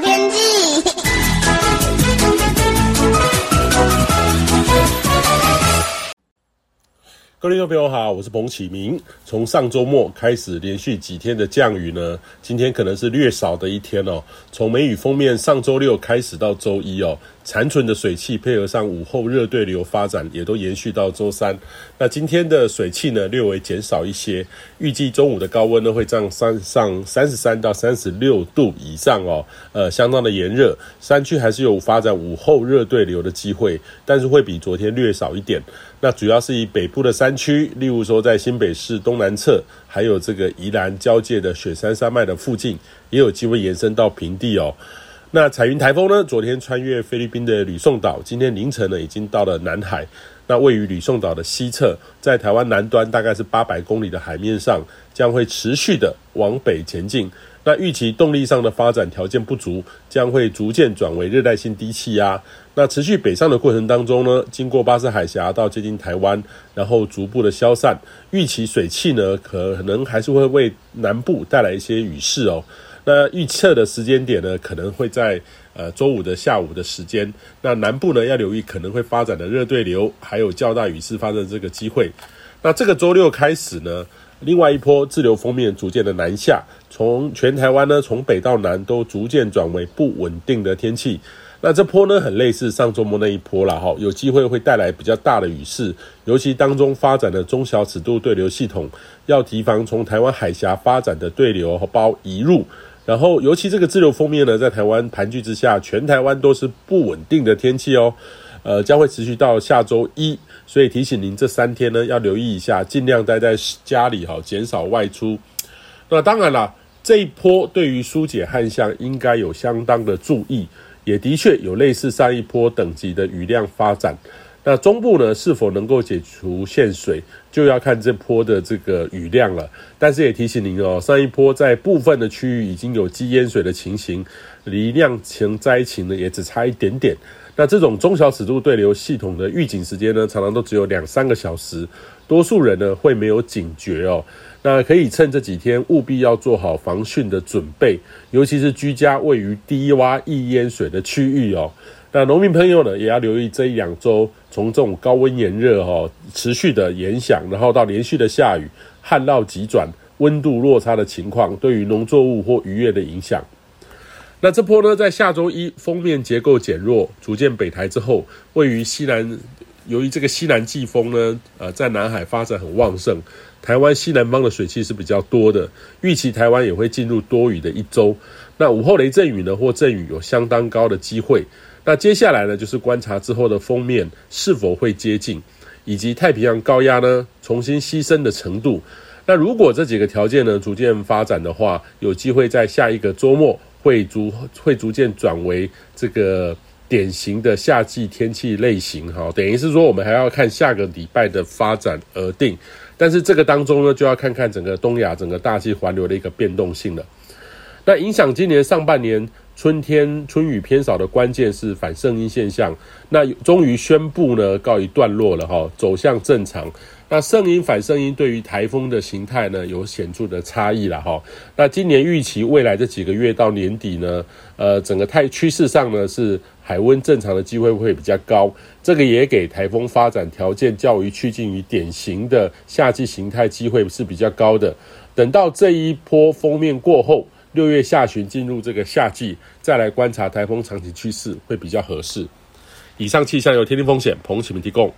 天气。各位朋友好，我是彭启明。从上周末开始，连续几天的降雨呢，今天可能是略少的一天哦。从梅雨锋面，上周六开始到周一哦，残存的水汽配合上午后热对流发展，也都延续到周三。那今天的水汽呢，略微减少一些，预计中午的高温呢会降三上三十三到三十六度以上哦，呃，相当的炎热。山区还是有发展午后热对流的机会，但是会比昨天略少一点。那主要是以北部的山山区，例如说在新北市东南侧，还有这个宜兰交界的雪山山脉的附近，也有机会延伸到平地哦。那彩云台风呢，昨天穿越菲律宾的吕宋岛，今天凌晨呢已经到了南海。那位于吕宋岛的西侧，在台湾南端大概是八百公里的海面上，将会持续的往北前进。那预期动力上的发展条件不足，将会逐渐转为热带性低气压。那持续北上的过程当中呢，经过巴士海峡到接近台湾，然后逐步的消散。预期水汽呢，可能还是会为南部带来一些雨势哦。那预测的时间点呢，可能会在呃周五的下午的时间。那南部呢，要留意可能会发展的热对流，还有较大雨势发生的这个机会。那这个周六开始呢，另外一波自流锋面逐渐的南下，从全台湾呢，从北到南都逐渐转为不稳定的天气。那这波呢，很类似上周末那一波了，哈，有机会会带来比较大的雨势，尤其当中发展的中小尺度对流系统，要提防从台湾海峡发展的对流和包移入。然后，尤其这个滞留锋面呢，在台湾盘踞之下，全台湾都是不稳定的天气哦。呃，将会持续到下周一，所以提醒您这三天呢，要留意一下，尽量待在家里哈，减少外出。那当然了，这一波对于疏解旱象应该有相当的注意，也的确有类似上一波等级的雨量发展。那中部呢，是否能够解除限水，就要看这波的这个雨量了。但是也提醒您哦，上一波在部分的区域已经有积淹水的情形，离酿成灾情呢，也只差一点点。那这种中小尺度对流系统的预警时间呢，常常都只有两三个小时，多数人呢会没有警觉哦。那可以趁这几天务必要做好防汛的准备，尤其是居家位于低洼易淹水的区域哦。那农民朋友呢，也要留意这一两周从这种高温炎热哈持续的影响，然后到连续的下雨、旱涝急转、温度落差的情况，对于农作物或渔业的影响。那这波呢，在下周一封面结构减弱，逐渐北抬之后，位于西南，由于这个西南季风呢，呃，在南海发展很旺盛，台湾西南方的水汽是比较多的，预期台湾也会进入多雨的一周。那午后雷阵雨呢，或阵雨有相当高的机会。那接下来呢，就是观察之后的锋面是否会接近，以及太平洋高压呢重新牺牲的程度。那如果这几个条件呢逐渐发展的话，有机会在下一个周末。会逐会逐渐转为这个典型的夏季天气类型，哈，等于是说我们还要看下个礼拜的发展而定。但是这个当中呢，就要看看整个东亚整个大气环流的一个变动性了。那影响今年上半年春天春雨偏少的关键是反圣音现象，那终于宣布呢告一段落了，哈，走向正常。那圣音反圣音对于台风的形态呢，有显著的差异了哈。那今年预期未来这几个月到年底呢，呃，整个态趋势上呢是海温正常的机会会比较高，这个也给台风发展条件较为趋近于典型的夏季形态机会是比较高的。等到这一波锋面过后，六月下旬进入这个夏季，再来观察台风长期趋势会比较合适。以上气象由天天风险彭启明提供。